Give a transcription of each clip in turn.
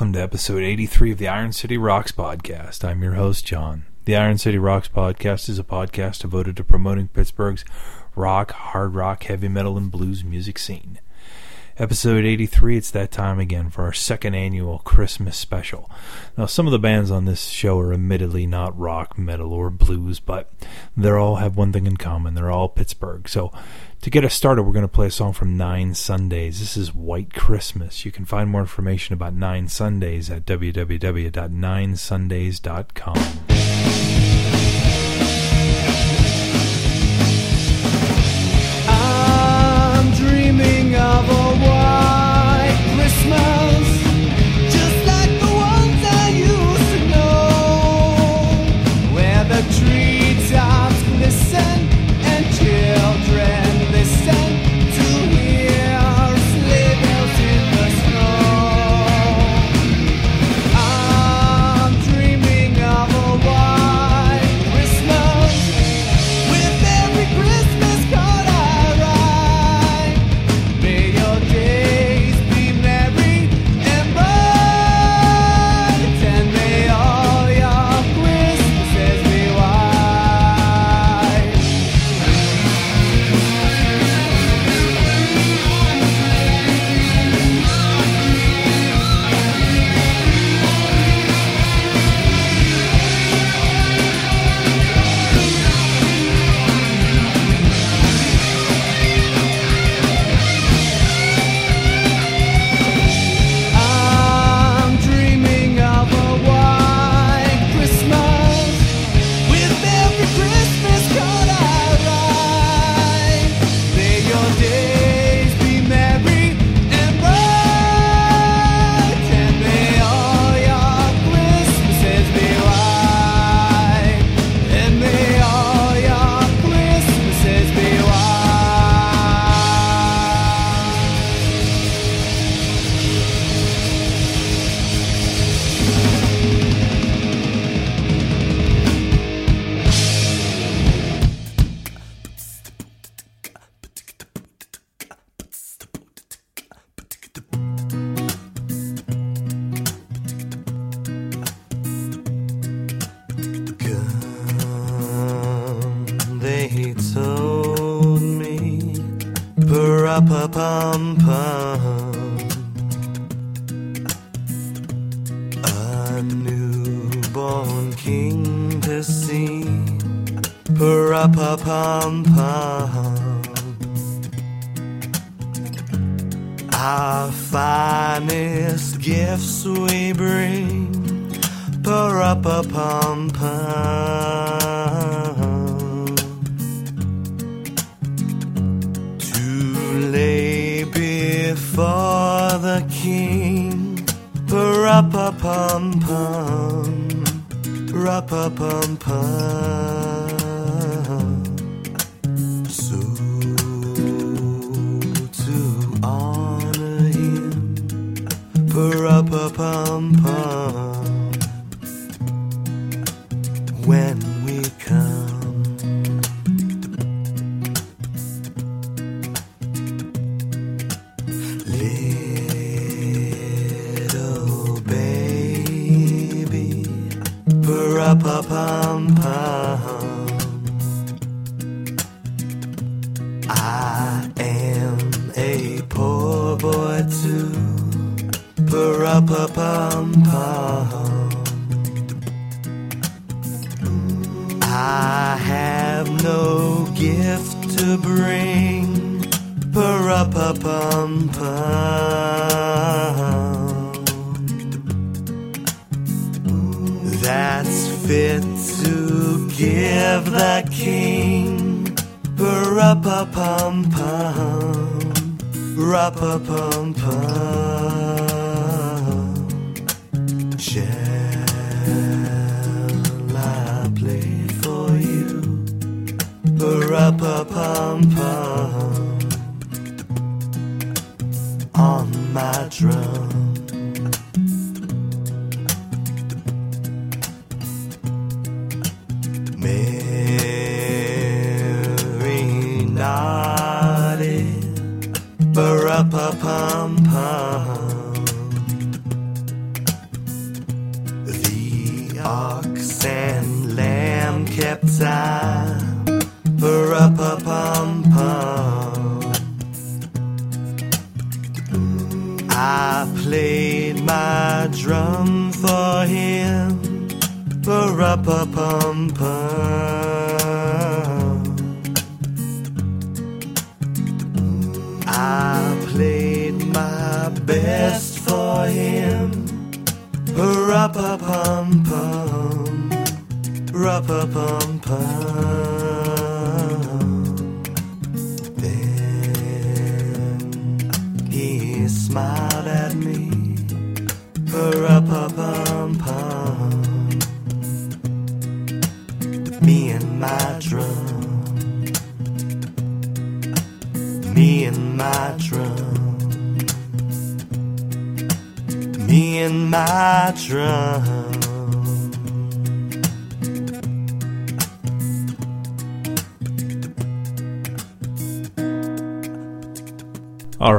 Welcome to episode 83 of the Iron City Rocks podcast. I'm your host, John. The Iron City Rocks podcast is a podcast devoted to promoting Pittsburgh's rock, hard rock, heavy metal, and blues music scene. Episode 83, it's that time again for our second annual Christmas special. Now, some of the bands on this show are admittedly not rock, metal, or blues, but they all have one thing in common. They're all Pittsburgh. So, to get us started, we're going to play a song from Nine Sundays. This is White Christmas. You can find more information about Nine Sundays at www.ninesundays.com. pa-ra-pa-pum pum. Our finest gifts we bring, pa-ra-pa-pum pum. To lay before the king, pa-ra-pa-pum pum, pa-ra-pa-pum pum. When we come, little baby, pa-ra-pa-pum pum. Shall I play for you? Pa-ra-pa-pum pum on my drum. Mary nodded, pa-ra-pa-pum I played my drum for him. For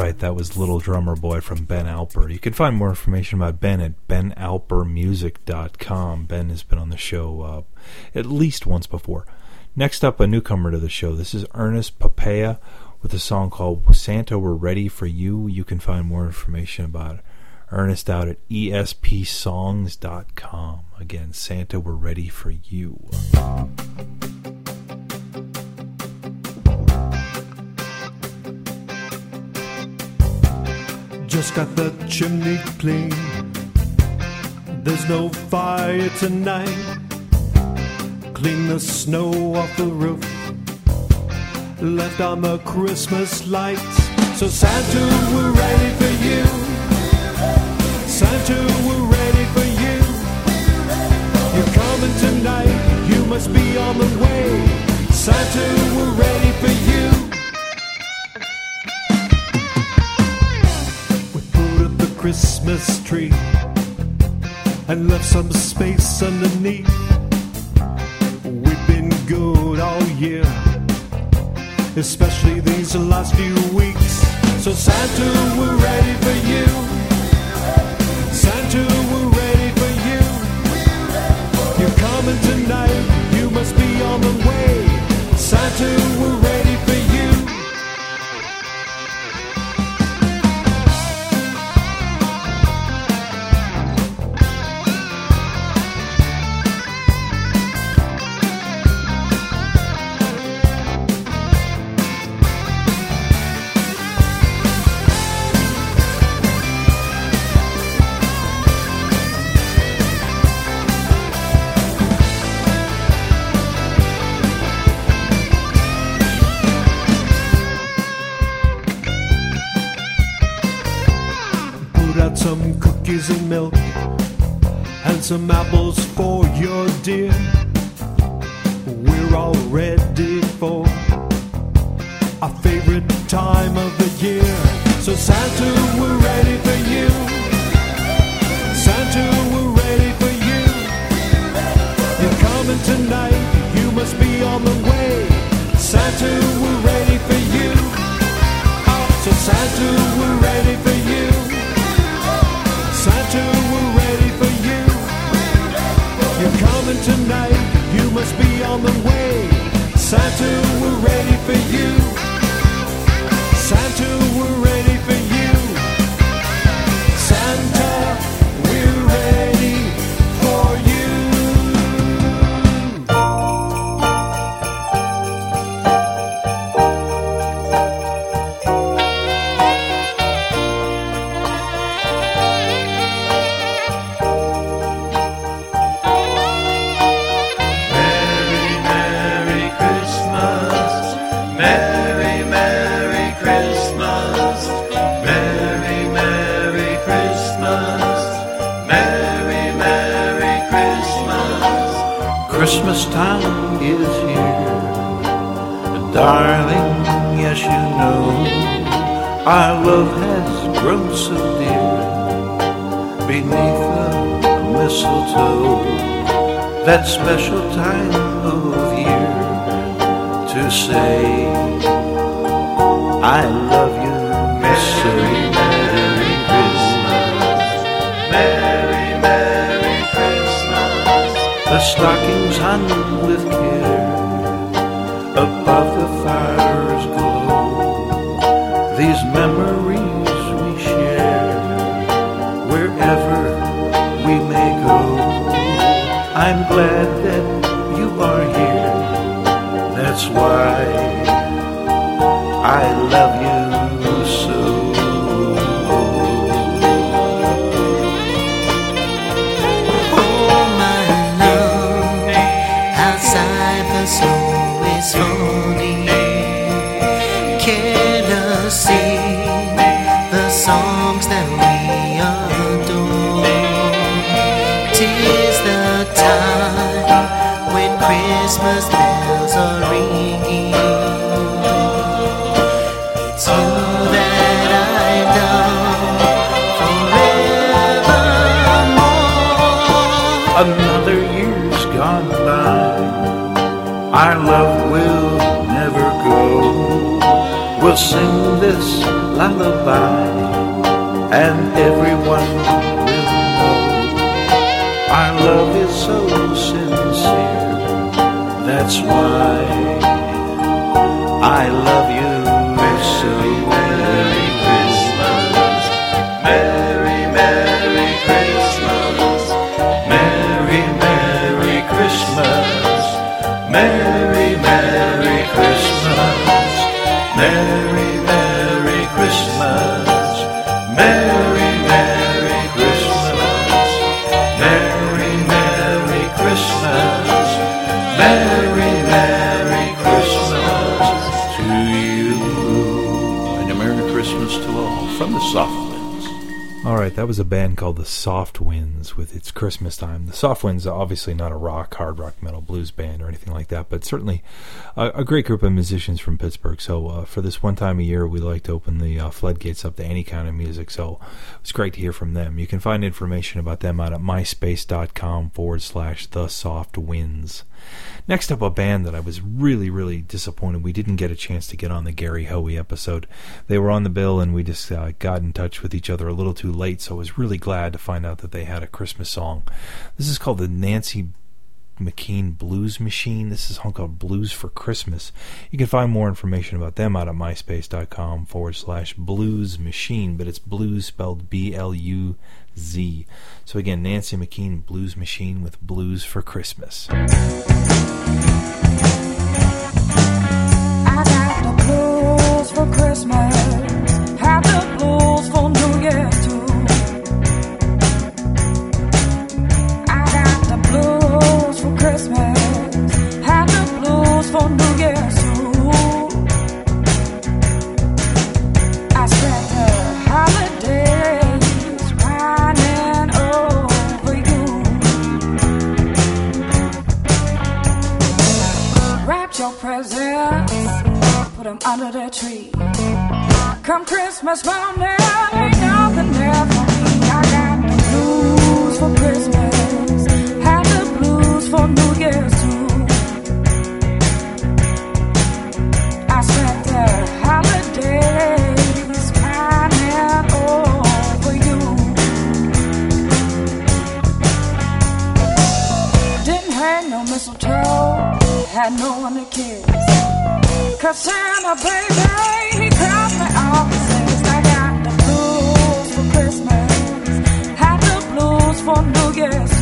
right, that was Little Drummer Boy from Ben Alper. You can find more information about Ben at benalpermusic.com. Ben has been on the show uh, at least once before. Next up, a newcomer to the show. This is Ernest Papaya with a song called Santa We're Ready for You. You can find more information about Ernest out at espsongs.com. Again, Santa We're Ready for You. Just got the chimney clean. There's no fire tonight. Clean the snow off the roof. Left on the Christmas lights. So Santa, we're ready for you. Santa, we're ready tree and left some space underneath. We've been good all year, especially these last few weeks. So Santa, we're ready for you. Santa, we're ready for you. You're coming tonight. You must be on the way. Santa, cookies and milk and some apples for your dear. We're all ready for our favorite time of the year. So Santa, we're Santa, we're Christmas time is here. And Darling, yes, you know, our love has grown so dear beneath the mistletoe that special time of year to say I love you Merry stockings hung with care above the fire's glow. These memories we share, wherever we may go. I'm glad that you are here. That's why I love you lullaby, and everyone will know. Our love is so sincere. That's why I love you so. That was a band called the Soft Winds with its Christmas time. The Soft Winds are obviously not a rock, hard rock, metal, blues band or anything like that, but certainly a, a great group of musicians from Pittsburgh. So uh, for this one time a year, we like to open the uh, floodgates up to any kind of music. So it's great to hear from them. You can find information about them out at myspace.com forward slash the Soft Winds. Next up, a band that I was really, really disappointed we didn't get a chance to get on the Gary Hoey episode. They were on the bill, and we just uh, got in touch with each other a little too late, so I was really glad to find out that they had a Christmas song. This is called the Nancy McKean Blues Machine. This is a song called Blues for Christmas. You can find more information about them out at myspace.com forward slash blues machine, but it's blues spelled B L U Z. So again, Nancy McKean Blues Machine with Blues for Christmas. Had no one to kiss. Cause Santa, baby, he dropped me off and says, I got the blues for Christmas, had the blues for New Year's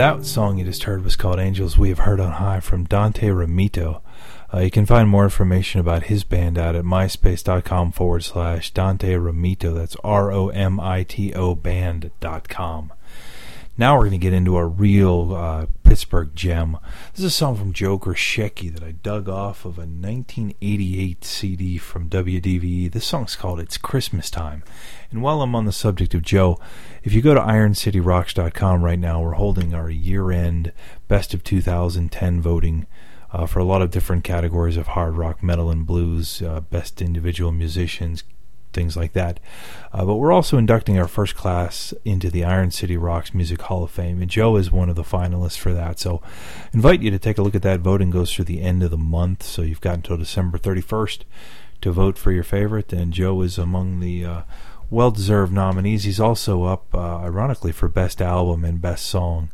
that song you just heard was called Angels We Have Heard on High from Dante Romito. Uh, you can find more information about his band out at myspace.com forward slash Dante Romito. That's R O M I T O band.com. Now we're going to get into a real uh, Pittsburgh gem. This is a song from Joe Grushecky that I dug off of a 1988 CD from WDVE. This song's called It's Christmas Time. And while I'm on the subject of Joe, if you go to IronCityRocks.com right now, we're holding our year end Best of 2010 voting uh, for a lot of different categories of hard rock, metal, and blues, uh, best individual musicians, things like that. Uh, but we're also inducting our first class into the Iron City Rocks Music Hall of Fame, and Joe is one of the finalists for that. So, invite you to take a look at that. Voting goes through the end of the month, so you've got until December 31st to vote for your favorite. And Joe is among the uh, well-deserved nominees. He's also up, uh, ironically, for Best Album and Best Song.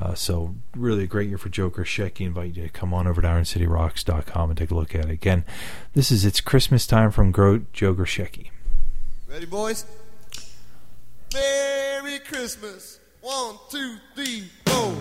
Uh, so really a great year for Joe Grushecky. Invite you to come on over to IronCityRocks.com and take a look at it. Again, this is It's Christmas Time from Gro- Joe Grishecki. Ready, boys? Merry Christmas. One, two, three, four.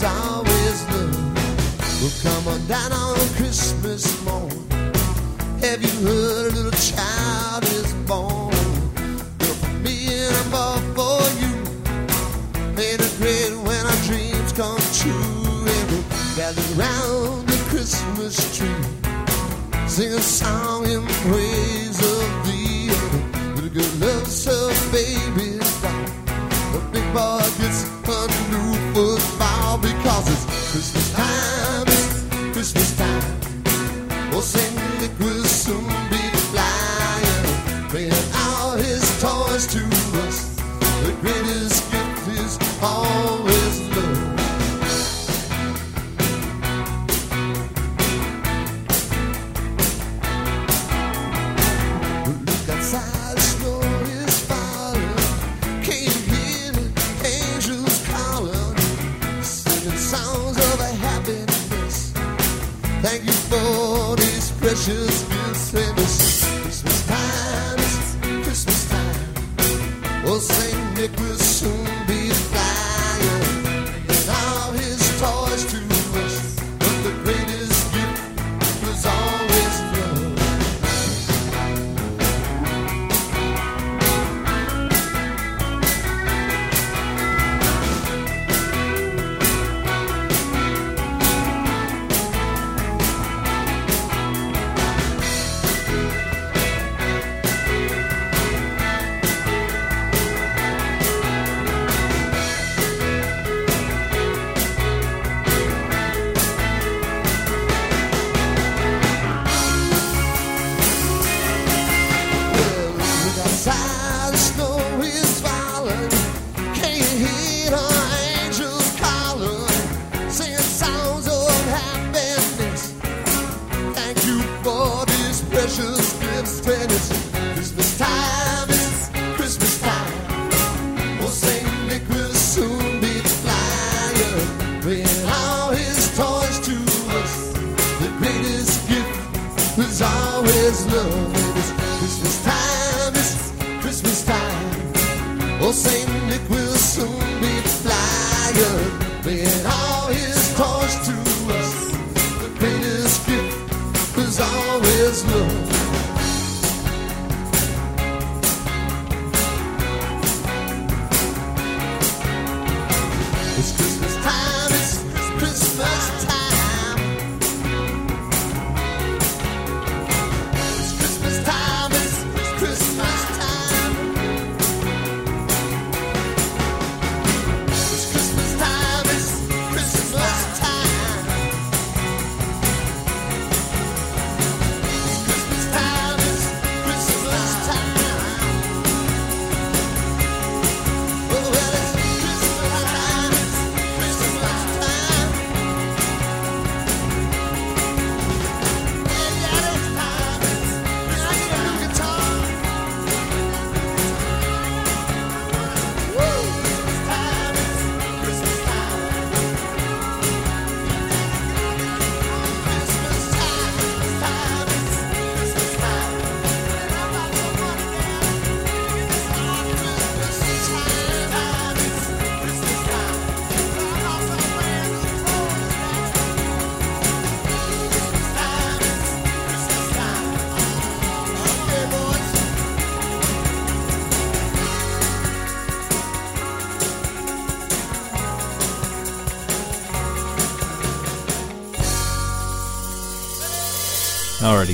Is always love. Well, come on down on Christmas morn. Have you heard a little child is born? Well, for me and I'm for you. Ain't it great when our dreams come true? And we'll gather around the Christmas tree. Sing a song in praise of thee. Little girl loves her baby's bringing all his toys to us. The greatest gift is always love.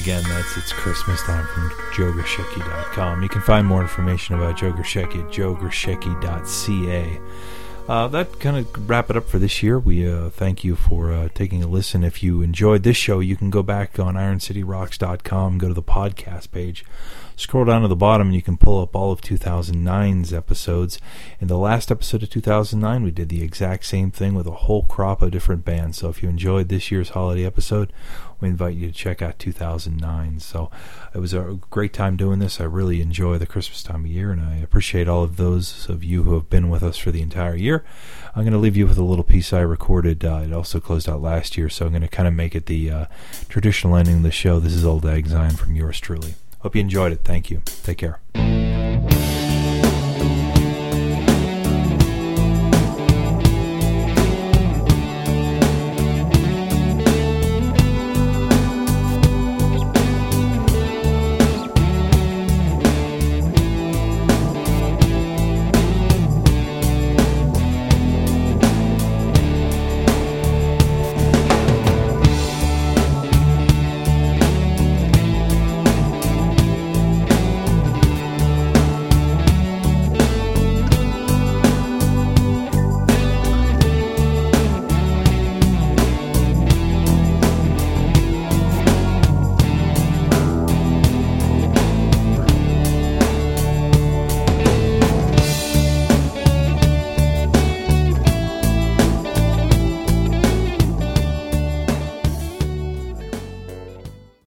Again, that's it's Christmas time from joegrushecky.com. You can find more information about Joe Grushecky at joegrushecky.ca. Uh, that kind of wrap it up for this year. We uh, thank you for uh, taking a listen. If you enjoyed this show, you can go back on IronCityRocks.com, go to the podcast page, scroll down to the bottom, and you can pull up all of 2009's episodes. In the last episode of 2009, we did the exact same thing with a whole crop of different bands. So if you enjoyed this year's holiday episode, we invite you to check out 2009. So it was a great time doing this. I really enjoy the Christmas time of year, and I appreciate all of those of you who have been with us for the entire year. I'm going to leave you with a little piece I recorded. Uh, it also closed out last year, so I'm going to kind of make it the uh, traditional ending of the show. This is Old Egg Zion from yours truly. Hope you enjoyed it. Thank you. Take care.